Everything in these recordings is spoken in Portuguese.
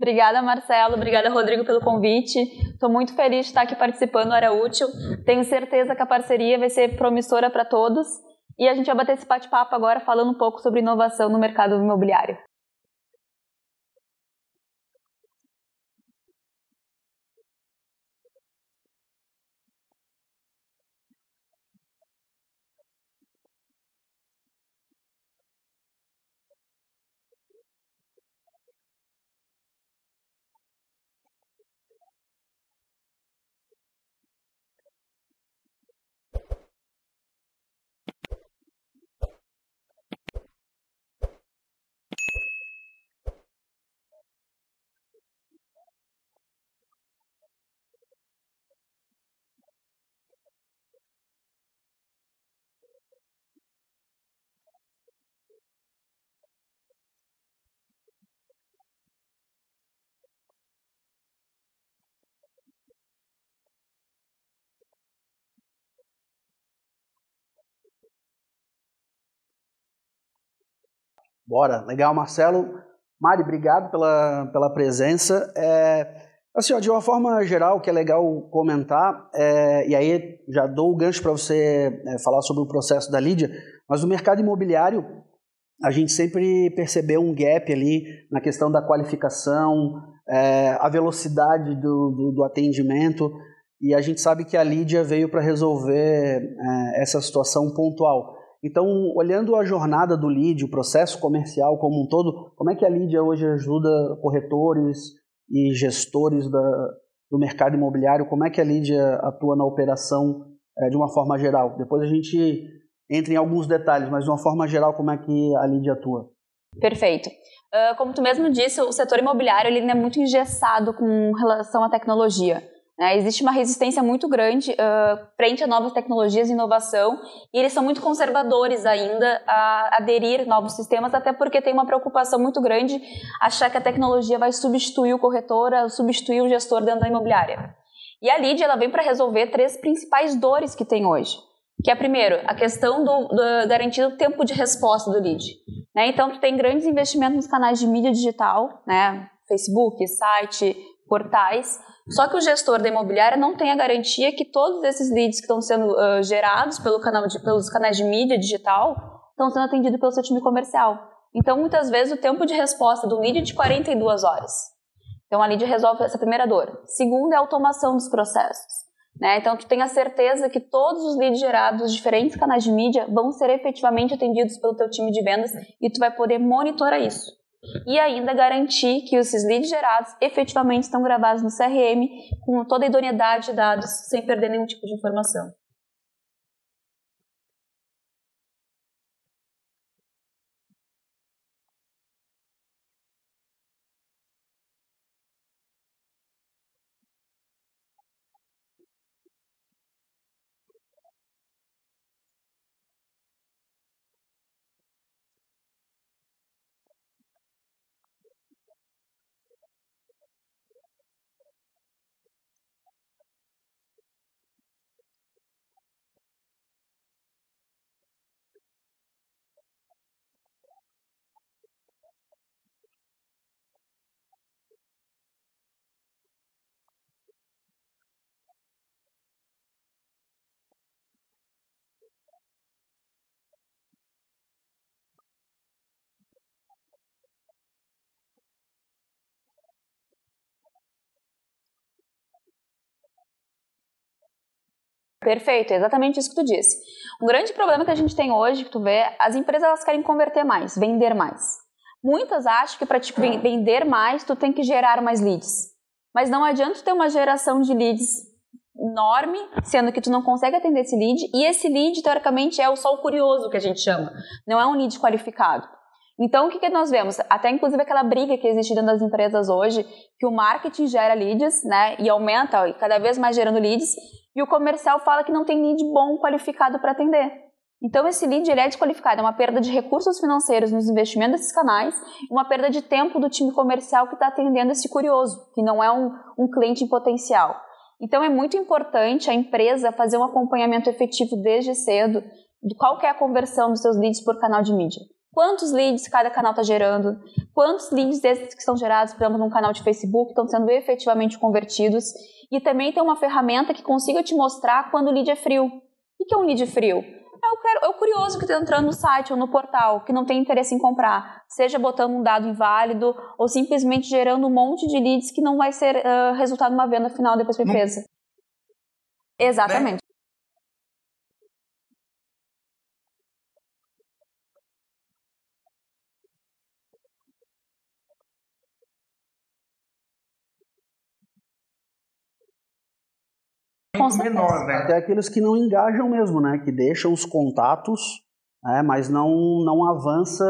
Obrigada, Marcelo. Obrigada, Rodrigo, pelo convite. Estou muito feliz de estar aqui participando do Área Útil. Tenho certeza que a parceria vai ser promissora para todos. E a gente vai bater esse bate-papo agora falando um pouco sobre inovação no mercado imobiliário. Bora, legal, Marcelo. Mari, obrigado pela, pela presença. É, assim, ó, de uma forma geral, que é legal comentar, é, e aí já dou o gancho para você é, falar sobre o processo da Lídia, mas no mercado imobiliário, a gente sempre percebeu um gap ali na questão da qualificação, é, a velocidade do, do, do, atendimento, e a gente sabe que a Lídia veio para resolver é, essa situação pontual. Então, olhando a jornada do lead, o processo comercial como um todo, como é que a Lídia hoje ajuda corretores e gestores da, do mercado imobiliário? Como é que a Lídia atua na operação é, de uma forma geral? Depois a gente entra em alguns detalhes, mas de uma forma geral, como é que a Lídia atua? Perfeito. Uh, como tu mesmo disse, o setor imobiliário ele é muito engessado com relação à tecnologia. Né? Existe uma resistência muito grande uh, frente a novas tecnologias e inovação, e eles são muito conservadores ainda a aderir novos sistemas, até porque tem uma preocupação muito grande achar que a tecnologia vai substituir o corretor, substituir o gestor dentro da imobiliária. E a LID ela vem para resolver três principais dores que tem hoje. Que é, primeiro, a questão do, do garantir o tempo de resposta do lead. Né? Então, tu tem grandes investimentos nos canais de mídia digital, né? Facebook, site, portais, só que o gestor da imobiliária não tem a garantia que todos esses leads que estão sendo uh, gerados pelo canal de, pelos canais de mídia digital estão sendo atendidos pelo seu time comercial. Então, muitas vezes, o tempo de resposta do lead é de 42 horas. Então, a lead resolve essa primeira dor. Segundo é a automação dos processos. Né? Então, tu tem a certeza que todos os leads gerados dos diferentes canais de mídia vão ser efetivamente atendidos pelo teu time de vendas e tu vai poder monitorar isso e ainda garantir que esses leads gerados efetivamente estão gravados no CRM com toda a idoneidade de dados, sem perder nenhum tipo de informação. Perfeito, exatamente isso que tu disse. Um grande problema que a gente tem hoje, que tu vê, as empresas elas querem converter mais, vender mais. Muitas acham que para te vender mais, tu tem que gerar mais leads. Mas não adianta ter uma geração de leads enorme, sendo que tu não consegue atender esse lead, e esse lead, teoricamente, é o só o curioso que a gente chama, não é um lead qualificado. Então, o que, que nós vemos? Até, inclusive, aquela briga que existe dentro das empresas hoje, que o marketing gera leads, né, e aumenta, cada vez mais gerando leads, e o comercial fala que não tem lead bom qualificado para atender. Então, esse lead ele é desqualificado, é uma perda de recursos financeiros nos investimentos desses canais, uma perda de tempo do time comercial que está atendendo esse curioso, que não é um, um cliente em potencial. Então, é muito importante a empresa fazer um acompanhamento efetivo desde cedo de qual é a conversão dos seus leads por canal de mídia. Quantos leads cada canal está gerando, quantos leads desses que são gerados, por exemplo, num canal de Facebook, estão sendo efetivamente convertidos. E também tem uma ferramenta que consiga te mostrar quando o lead é frio. O que é um lead frio? É o, quero, é o curioso que está entrando no site ou no portal, que não tem interesse em comprar, seja botando um dado inválido ou simplesmente gerando um monte de leads que não vai ser uh, resultado numa venda final depois para a empresa. Exatamente. Né? Menor, né? Até aqueles que não engajam mesmo, né? Que deixam os contatos, né? mas não, não avança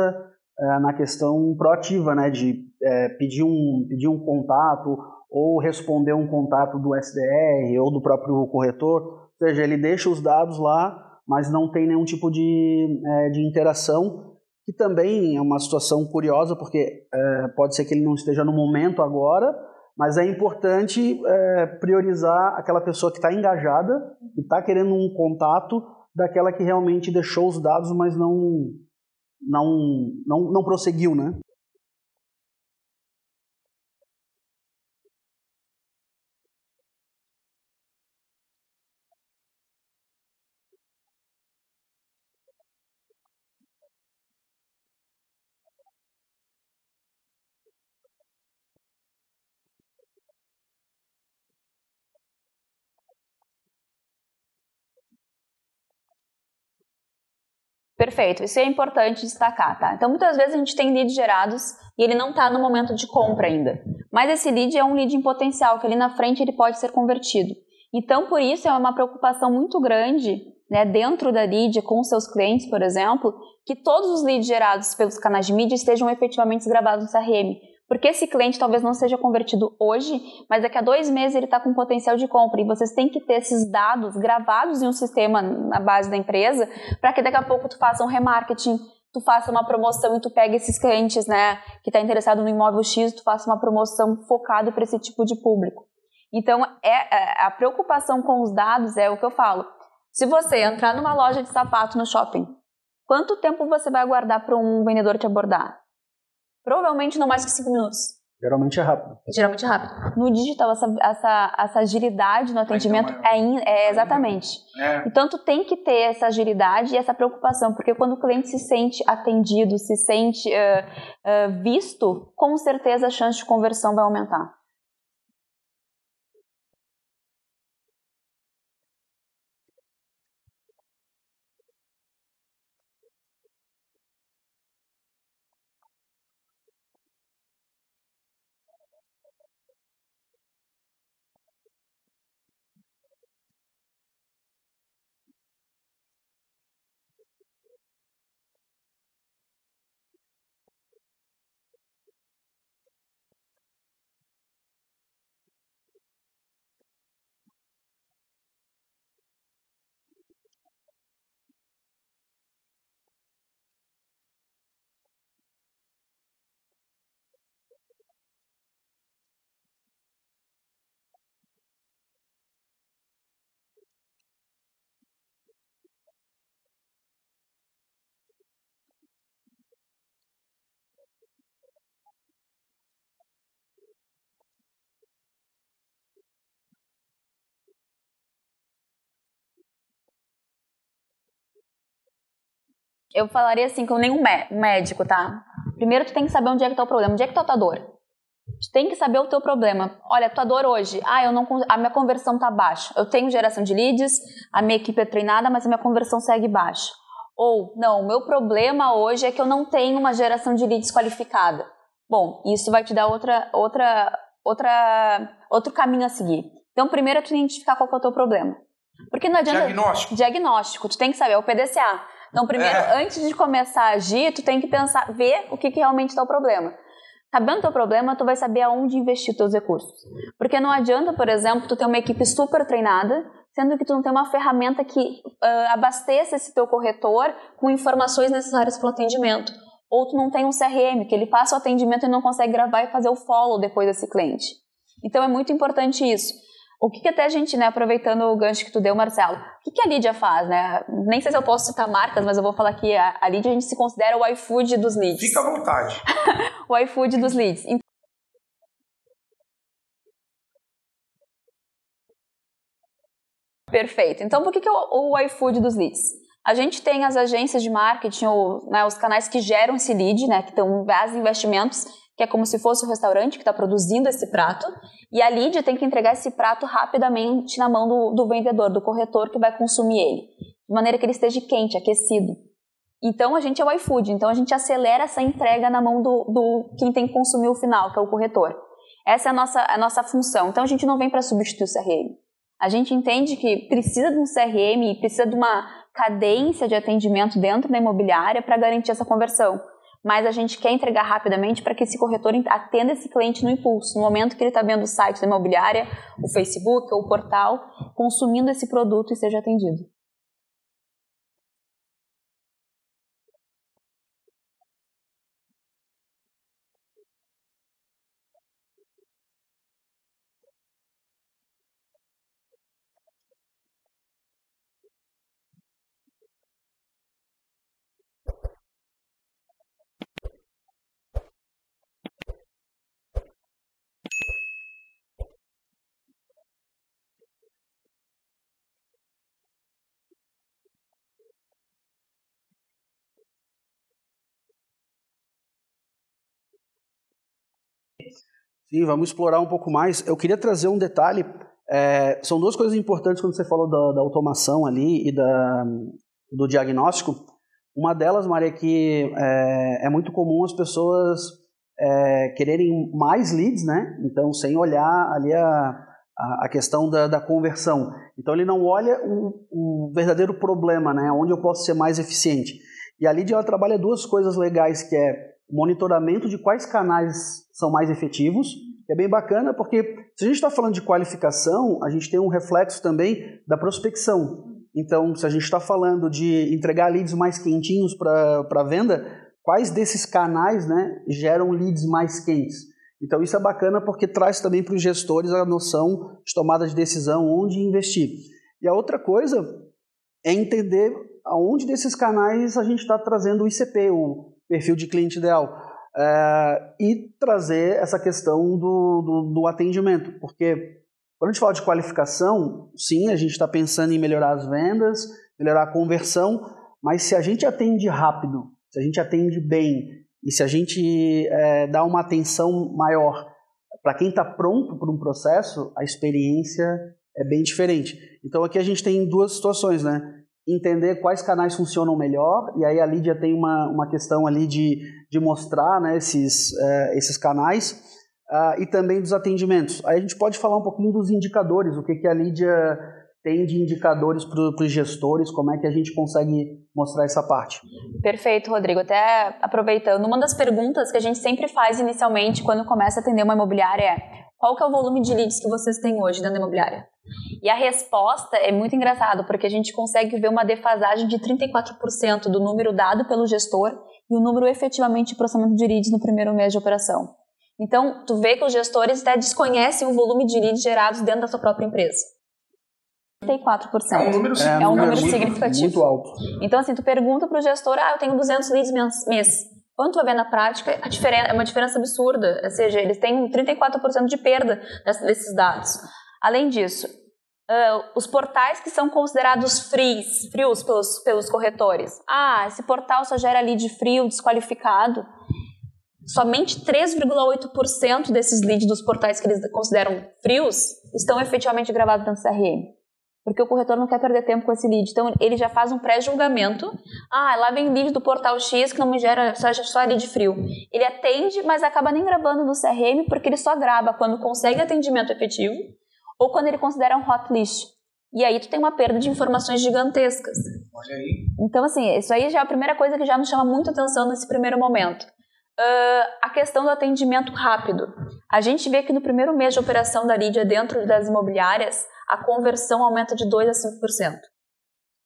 é, na questão proativa, né? De é, pedir, um, pedir um contato ou responder um contato do SDR ou do próprio corretor. Ou seja, ele deixa os dados lá, mas não tem nenhum tipo de, é, de interação, que também é uma situação curiosa, porque é, pode ser que ele não esteja no momento agora, mas é importante é, priorizar aquela pessoa que está engajada, que está querendo um contato, daquela que realmente deixou os dados, mas não, não, não, não prosseguiu, né? Perfeito, isso é importante destacar, tá? Então, muitas vezes a gente tem leads gerados e ele não está no momento de compra ainda. Mas esse lead é um lead em potencial, que ali na frente ele pode ser convertido. Então, por isso é uma preocupação muito grande, né, dentro da lead, com seus clientes, por exemplo, que todos os leads gerados pelos canais de mídia estejam efetivamente gravados no CRM. Porque esse cliente talvez não seja convertido hoje, mas daqui a dois meses ele está com potencial de compra. E vocês têm que ter esses dados gravados em um sistema na base da empresa, para que daqui a pouco tu faça um remarketing, tu faça uma promoção e tu pega esses clientes, né, que está interessado no imóvel X, tu faça uma promoção focado para esse tipo de público. Então, é, é, a preocupação com os dados é o que eu falo. Se você entrar numa loja de sapato no shopping, quanto tempo você vai aguardar para um vendedor te abordar? Provavelmente não mais que cinco minutos. Geralmente é rápido. Geralmente é rápido. No digital, essa, essa, essa agilidade no atendimento é, in, é exatamente. É. Então, tu tem que ter essa agilidade e essa preocupação, porque quando o cliente se sente atendido, se sente uh, uh, visto, com certeza a chance de conversão vai aumentar. Eu falaria assim com nenhum médico, tá? Primeiro tu tem que saber onde é que tá o problema, onde é que tá a tua dor. Tu tem que saber o teu problema. Olha, tua dor hoje, ah, eu não, a minha conversão tá baixa. Eu tenho geração de leads, a minha equipe é treinada, mas a minha conversão segue baixa. Ou, não, o meu problema hoje é que eu não tenho uma geração de leads qualificada. Bom, isso vai te dar outra, outra, outra, outro caminho a seguir. Então, primeiro é tu identificar qual é o teu problema. Porque não adianta. Diagnóstico. Diagnóstico. Tu tem que saber, é o PDCA. Então, primeiro, é. antes de começar a agir, tu tem que pensar, ver o que, que realmente está o problema. Sabendo o teu problema, tu vai saber aonde investir teus recursos. Porque não adianta, por exemplo, tu ter uma equipe super treinada, sendo que tu não tem uma ferramenta que uh, abasteça esse teu corretor com informações necessárias para o atendimento. Ou tu não tem um CRM, que ele faça o atendimento e não consegue gravar e fazer o follow depois desse cliente. Então é muito importante isso. O que, que até a gente, né, aproveitando o gancho que tu deu, Marcelo, o que, que a Lídia faz, né? Nem sei se eu posso citar marcas, mas eu vou falar que a, a Lídia a gente se considera o iFood dos leads. Fica à vontade. o iFood dos leads. Perfeito. Então, por que, que o, o iFood dos leads? A gente tem as agências de marketing, ou né, os canais que geram esse lead, né, que estão base investimentos, que é como se fosse o restaurante que está produzindo esse prato, e a lead tem que entregar esse prato rapidamente na mão do, do vendedor, do corretor que vai consumir ele, de maneira que ele esteja quente, aquecido. Então a gente é o iFood, então a gente acelera essa entrega na mão do, do quem tem que consumir o final, que é o corretor. Essa é a nossa, a nossa função. Então a gente não vem para substituir o CRM. A gente entende que precisa de um CRM precisa de uma cadência de atendimento dentro da imobiliária para garantir essa conversão. Mas a gente quer entregar rapidamente para que esse corretor atenda esse cliente no impulso, no momento que ele está vendo o site da imobiliária, o Facebook ou o portal, consumindo esse produto e seja atendido. Sim, vamos explorar um pouco mais. Eu queria trazer um detalhe. É, são duas coisas importantes quando você falou da, da automação ali e da, do diagnóstico. Uma delas, Maria, é que é, é muito comum as pessoas é, quererem mais leads, né? Então, sem olhar ali a, a, questão da, da, conversão. Então, ele não olha o, o, verdadeiro problema, né? Onde eu posso ser mais eficiente. E a lead, ela trabalha duas coisas legais, que é monitoramento de quais canais são mais efetivos, é bem bacana, porque se a gente está falando de qualificação, a gente tem um reflexo também da prospecção. Então, se a gente está falando de entregar leads mais quentinhos para venda, quais desses canais né, geram leads mais quentes? Então, isso é bacana porque traz também para os gestores a noção de tomada de decisão, onde investir. E a outra coisa é entender aonde desses canais a gente está trazendo o ICP, o perfil de cliente ideal. É, e trazer essa questão do, do, do, atendimento, porque quando a gente fala de qualificação, sim, a gente está pensando em melhorar as vendas, melhorar a conversão, mas se a gente atende rápido, se a gente atende bem e se a gente é, dá uma atenção maior para quem está pronto para um processo, a experiência é bem diferente. Então aqui a gente tem duas situações, né? Entender quais canais funcionam melhor, e aí a Lídia tem uma, uma questão ali de, de mostrar né, esses, uh, esses canais, uh, e também dos atendimentos. Aí a gente pode falar um pouquinho dos indicadores, o que, que a Lídia tem de indicadores para os gestores, como é que a gente consegue mostrar essa parte. Perfeito, Rodrigo. Até aproveitando, uma das perguntas que a gente sempre faz inicialmente quando começa a atender uma imobiliária é qual que é o volume de leads que vocês têm hoje dentro da imobiliária? E a resposta é muito engraçado, porque a gente consegue ver uma defasagem de 34% do número dado pelo gestor e o número efetivamente de processamento de leads no primeiro mês de operação. Então, tu vê que os gestores até desconhecem o volume de leads gerados dentro da sua própria empresa. 34%. É um número, é, é um número significativo. Muito alto. Então, assim, tu pergunta para o gestor, ah, eu tenho 200 leads mês. Quando tu vai ver na prática, é uma diferença absurda. Ou seja, eles têm 34% de perda desses dados. Além disso, uh, os portais que são considerados frios, frios pelos, pelos corretores. Ah, esse portal só gera lead frio, desqualificado. Somente 3,8% desses leads dos portais que eles consideram frios estão efetivamente gravados do CRM porque o corretor não quer perder tempo com esse lead. Então ele já faz um pré-julgamento. Ah, lá vem lead do portal X que não me gera só, só lead frio. Ele atende, mas acaba nem gravando no CRM porque ele só grava quando consegue atendimento efetivo ou quando ele considera um hot list. E aí tu tem uma perda de informações gigantescas. Olha aí. Então, assim, isso aí já é a primeira coisa que já nos chama muito atenção nesse primeiro momento. Uh, a questão do atendimento rápido. A gente vê que no primeiro mês de operação da Lídia dentro das imobiliárias, a conversão aumenta de 2 a 5%.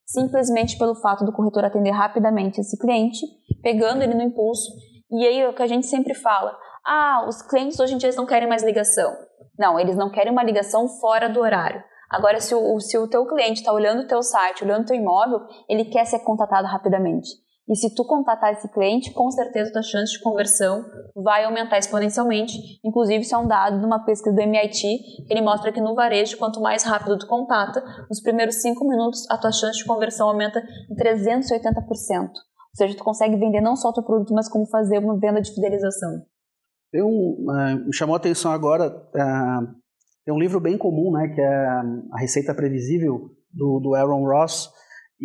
Simplesmente pelo fato do corretor atender rapidamente esse cliente, pegando ele no impulso. E aí é o que a gente sempre fala: ah, os clientes hoje em dia não querem mais ligação. Não, eles não querem uma ligação fora do horário. Agora, se o, se o teu cliente está olhando o teu site, olhando o teu imóvel, ele quer ser contatado rapidamente. E se tu contatar esse cliente, com certeza tua chance de conversão vai aumentar exponencialmente. Inclusive, isso é um dado de uma pesquisa do MIT, que ele mostra que no varejo, quanto mais rápido tu contata, nos primeiros cinco minutos a tua chance de conversão aumenta em 380%. Ou seja, tu consegue vender não só o teu produto, mas como fazer uma venda de fidelização. Tem um, uh, me chamou a atenção agora, uh, tem um livro bem comum, né, que é A Receita Previsível, do, do Aaron Ross,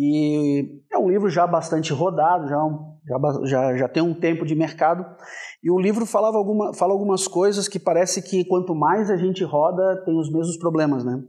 e é um livro já bastante rodado, já, já, já, já tem um tempo de mercado. E o livro falava alguma, fala algumas coisas que parece que quanto mais a gente roda, tem os mesmos problemas, né?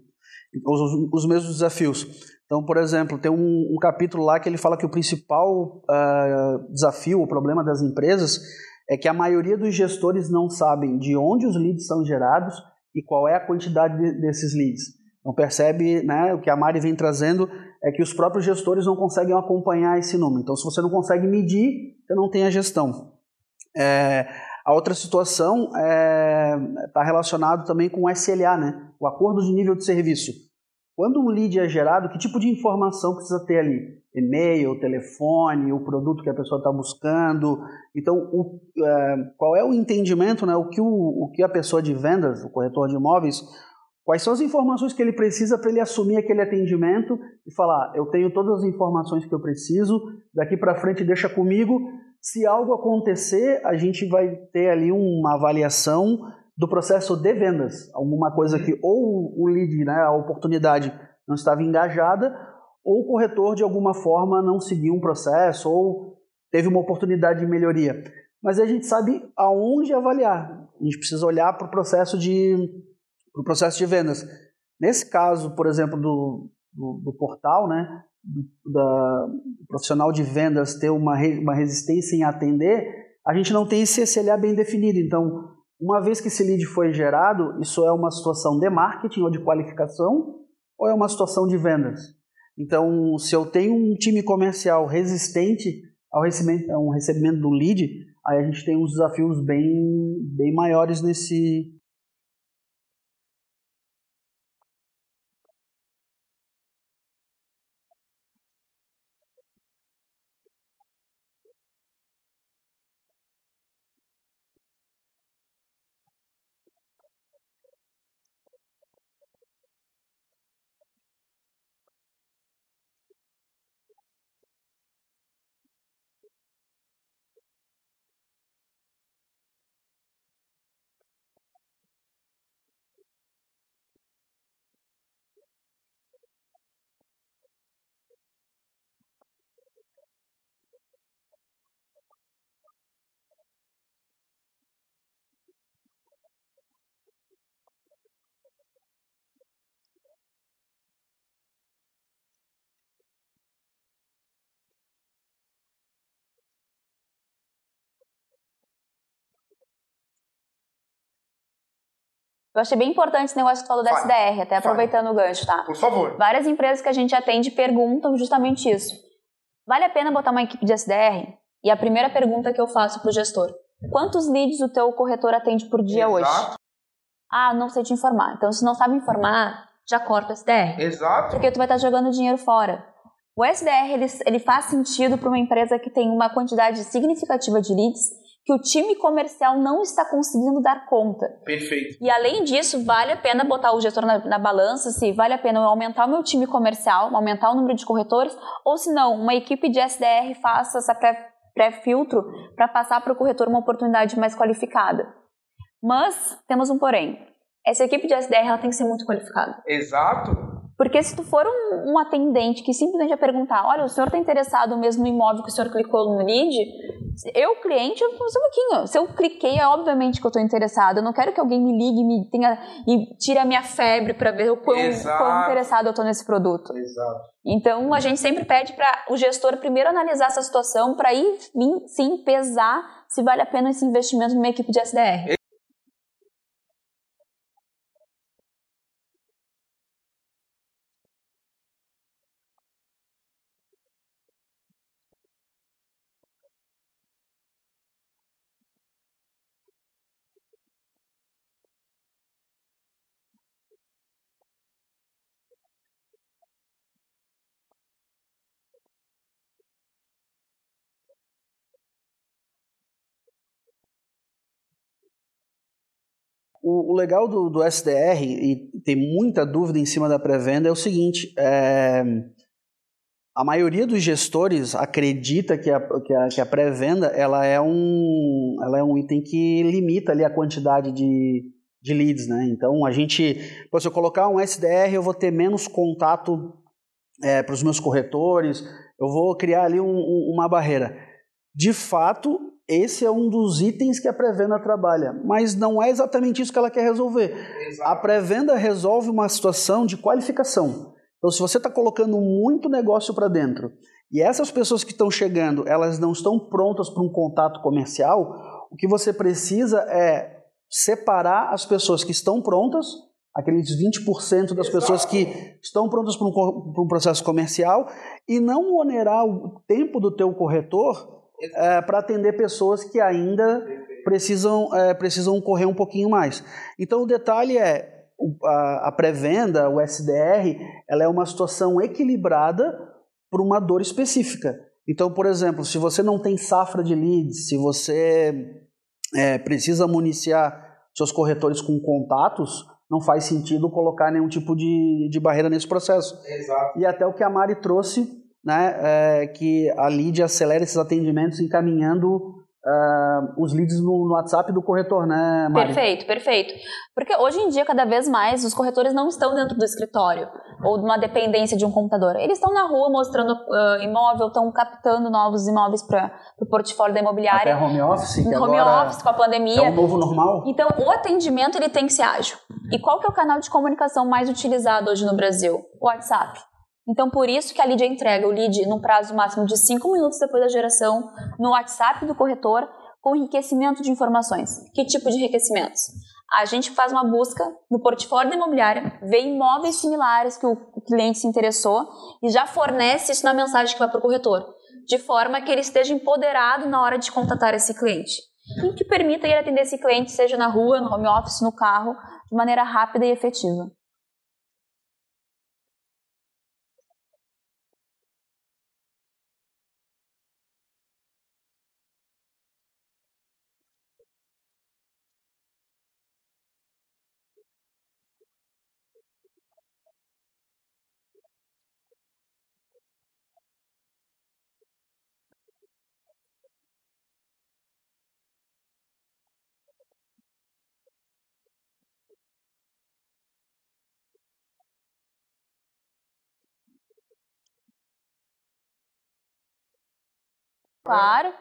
Os, os mesmos desafios. Então, por exemplo, tem um, um, capítulo lá que ele fala que o principal uh, desafio, o problema das empresas, é que a maioria dos gestores não sabem de onde os leads são gerados e qual é a quantidade de, desses leads. Então percebe, né, o que a Mari vem trazendo é que os próprios gestores não conseguem acompanhar esse número. Então, se você não consegue medir, você não tem a gestão. É, a outra situação está é, tá relacionado também com o SLA, né? o Acordo de Nível de Serviço. Quando um lead é gerado, que tipo de informação precisa ter ali? E-mail, telefone, o produto que a pessoa está buscando. Então, o, é, qual é o entendimento, né? o, que o, o que a pessoa de vendas, o corretor de imóveis, Quais são as informações que ele precisa para ele assumir aquele atendimento e falar: eu tenho todas as informações que eu preciso, daqui para frente deixa comigo. Se algo acontecer, a gente vai ter ali uma avaliação do processo de vendas, alguma coisa que ou o lead, né, a oportunidade não estava engajada, ou o corretor de alguma forma não seguiu um processo ou teve uma oportunidade de melhoria. Mas a gente sabe aonde avaliar. A gente precisa olhar para o processo de para o processo de vendas. Nesse caso, por exemplo, do, do, do portal, né, do, da, do profissional de vendas ter uma, re, uma resistência em atender, a gente não tem esse SLA bem definido. Então, uma vez que esse lead foi gerado, isso é uma situação de marketing ou de qualificação ou é uma situação de vendas? Então, se eu tenho um time comercial resistente ao recebimento, ao recebimento do lead, aí a gente tem uns desafios bem, bem maiores nesse, Eu achei bem importante esse negócio que tu falou da SDR, até aproveitando Fale. o gancho, tá? Por favor. Várias empresas que a gente atende perguntam justamente isso. Vale a pena botar uma equipe de SDR? E a primeira pergunta que eu faço para o gestor: quantos leads o teu corretor atende por dia Exato. hoje? Ah, não sei te informar. Então, se não sabe informar, já corta o SDR. Exato. Porque tu vai estar jogando dinheiro fora. O SDR ele, ele faz sentido para uma empresa que tem uma quantidade significativa de leads que o time comercial não está conseguindo dar conta. Perfeito. E além disso, vale a pena botar o gestor na, na balança se vale a pena eu aumentar o meu time comercial, aumentar o número de corretores, ou se não, uma equipe de SDR faça essa pré-filtro para passar para o corretor uma oportunidade mais qualificada. Mas temos um porém. Essa equipe de SDR ela tem que ser muito qualificada. Exato. Porque se tu for um, um atendente que simplesmente vai perguntar, olha, o senhor está interessado mesmo no imóvel que o senhor clicou no lead? Eu, cliente, eu sou um pouquinho. Se eu cliquei, é obviamente que eu estou interessado. Eu não quero que alguém me ligue me tenha, e tire a minha febre para ver o quão, quão, interessado eu estou nesse produto. Exato. Então, a gente sempre pede para o gestor primeiro analisar essa situação para ir, sim, pesar se vale a pena esse investimento numa equipe de SDR. O, o legal do, do, SDR, e tem muita dúvida em cima da pré-venda, é o seguinte: é, a maioria dos gestores acredita que a, que a, que a pré-venda ela é, um, ela é um item que limita ali a quantidade de, de leads. Né? Então, a gente, se eu colocar um SDR, eu vou ter menos contato é, para os meus corretores, eu vou criar ali um, um, uma barreira. De fato, esse é um dos itens que a pré-venda trabalha, mas não é exatamente isso que ela quer resolver. Exato. A pré-venda resolve uma situação de qualificação. Então, se você está colocando muito negócio para dentro e essas pessoas que estão chegando, elas não estão prontas para um contato comercial, o que você precisa é separar as pessoas que estão prontas, aqueles 20% das Exato. pessoas que estão prontas para um, para um processo comercial, e não onerar o tempo do teu corretor é, para atender pessoas que ainda precisam, é, precisam correr um pouquinho mais. Então o detalhe é a, a pré-venda, o SDR, ela é uma situação equilibrada para uma dor específica. Então, por exemplo, se você não tem safra de leads, se você é, precisa municiar seus corretores com contatos, não faz sentido colocar nenhum tipo de, de barreira nesse processo. Exato. E até o que a Mari trouxe né, é, que a lead acelere esses atendimentos encaminhando Uh, os leads no, no, WhatsApp do corretor, né, Mari? Perfeito, perfeito. Porque hoje em dia, cada vez mais, os corretores não estão dentro do escritório ou de uma dependência de um computador. Eles estão na rua mostrando uh, imóvel, estão captando novos imóveis para o portfólio da imobiliária. Até home office, que home office com a pandemia. É o novo normal. Então, o atendimento ele tem que ser ágil. E qual que é o canal de comunicação mais utilizado hoje no Brasil? O WhatsApp. Então, por isso que a Lídia entrega o lead no prazo máximo de 5 minutos depois da geração, no WhatsApp do corretor, com enriquecimento de informações. Que tipo de enriquecimentos? A gente faz uma busca no portfólio da imobiliária, vê imóveis similares que o cliente se interessou e já fornece isso na mensagem que vai para o corretor, de forma que ele esteja empoderado na hora de contatar esse cliente. E que permita ele atender esse cliente, seja na rua, no home office, no carro, de maneira rápida e efetiva. Claro.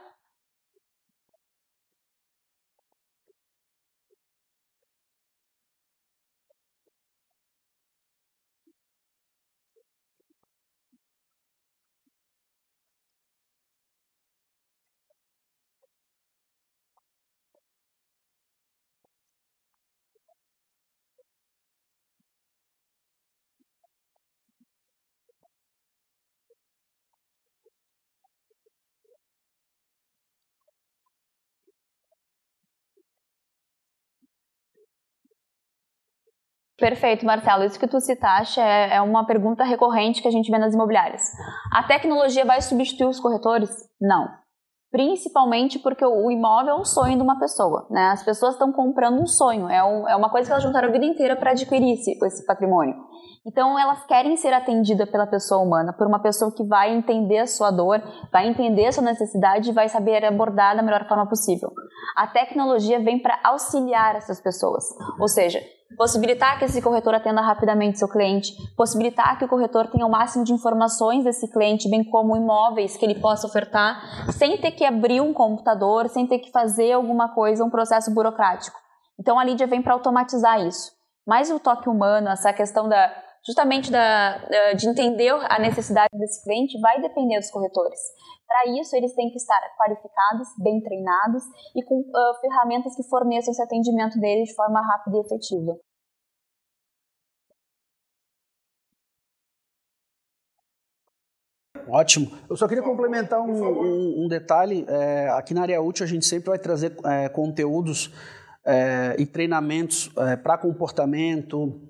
Perfeito, Marcelo. Isso que tu citaste é, é, uma pergunta recorrente que a gente vê nas imobiliárias. A tecnologia vai substituir os corretores? Não. Principalmente porque o imóvel é um sonho de uma pessoa, né? As pessoas estão comprando um sonho, é, um, é uma coisa que elas juntaram a vida inteira para adquirir esse, esse patrimônio. Então elas querem ser atendidas pela pessoa humana, por uma pessoa que vai entender a sua dor, vai entender a sua necessidade e vai saber abordar da melhor forma possível. A tecnologia vem para auxiliar essas pessoas, ou seja, possibilitar que esse corretor atenda rapidamente seu cliente, possibilitar que o corretor tenha o máximo de informações desse cliente, bem como imóveis que ele possa ofertar, sem ter que abrir um computador, sem ter que fazer alguma coisa, um processo burocrático. Então a Lídia vem para automatizar isso. Mas o toque humano, essa questão da justamente da, de entender a necessidade desse cliente vai depender dos corretores. Para isso, eles têm que estar qualificados, bem treinados e com uh, ferramentas que forneçam esse atendimento deles de forma rápida e efetiva. Ótimo. Eu só queria complementar um, um, um detalhe. É, aqui na área útil a gente sempre vai trazer é, conteúdos é, e treinamentos é, para comportamento,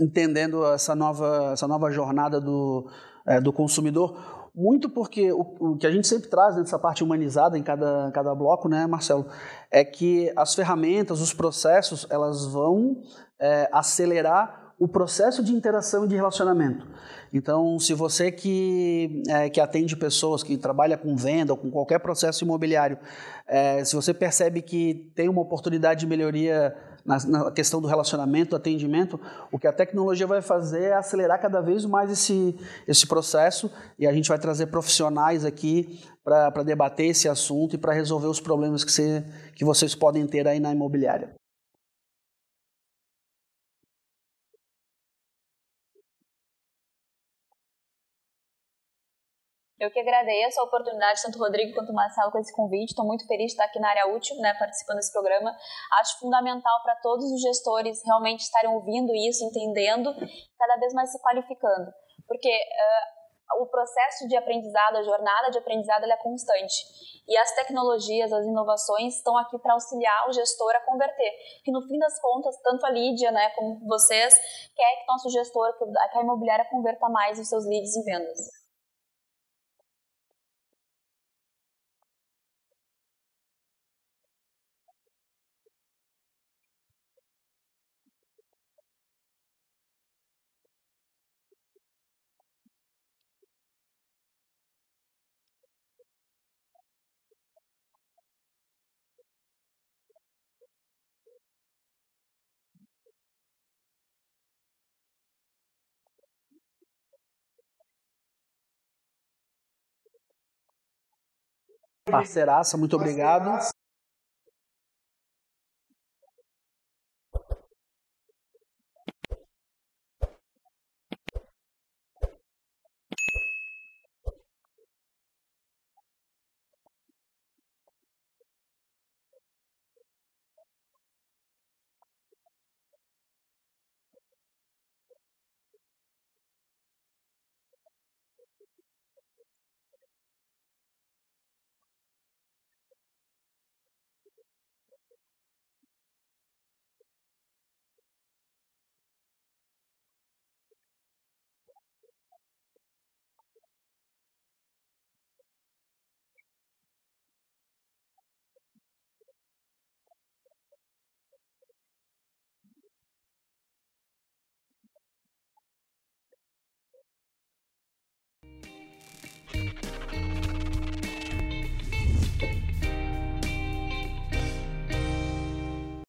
entendendo essa nova, essa nova jornada do, é, do consumidor. muito porque o, o, que a gente sempre traz nessa parte humanizada em cada, cada bloco, né, Marcelo, é que as ferramentas, os processos, elas vão é, acelerar o processo de interação e de relacionamento. Então, se você que, é, que atende pessoas, que trabalha com venda ou com qualquer processo imobiliário, é, se você percebe que tem uma oportunidade de melhoria na, na, questão do relacionamento, do atendimento, o que a tecnologia vai fazer é acelerar cada vez mais esse, esse processo e a gente vai trazer profissionais aqui para debater esse assunto e para resolver os problemas que, você, que vocês podem ter aí na imobiliária. Eu que agradeço a oportunidade, tanto o Rodrigo quanto o Marcelo, com esse convite. Estou muito feliz de estar aqui na área útil, né, participando desse programa. Acho fundamental para todos os gestores realmente estarem ouvindo isso, entendendo, cada vez mais se qualificando. Porque uh, o processo de aprendizado, a jornada de aprendizado, é constante. E as tecnologias, as inovações estão aqui para auxiliar o gestor a converter. Que no fim das contas, tanto a Lídia né, como vocês, quer que nosso gestor, que a imobiliária converta mais os seus leads em vendas. Parceiraça, muito obrigado.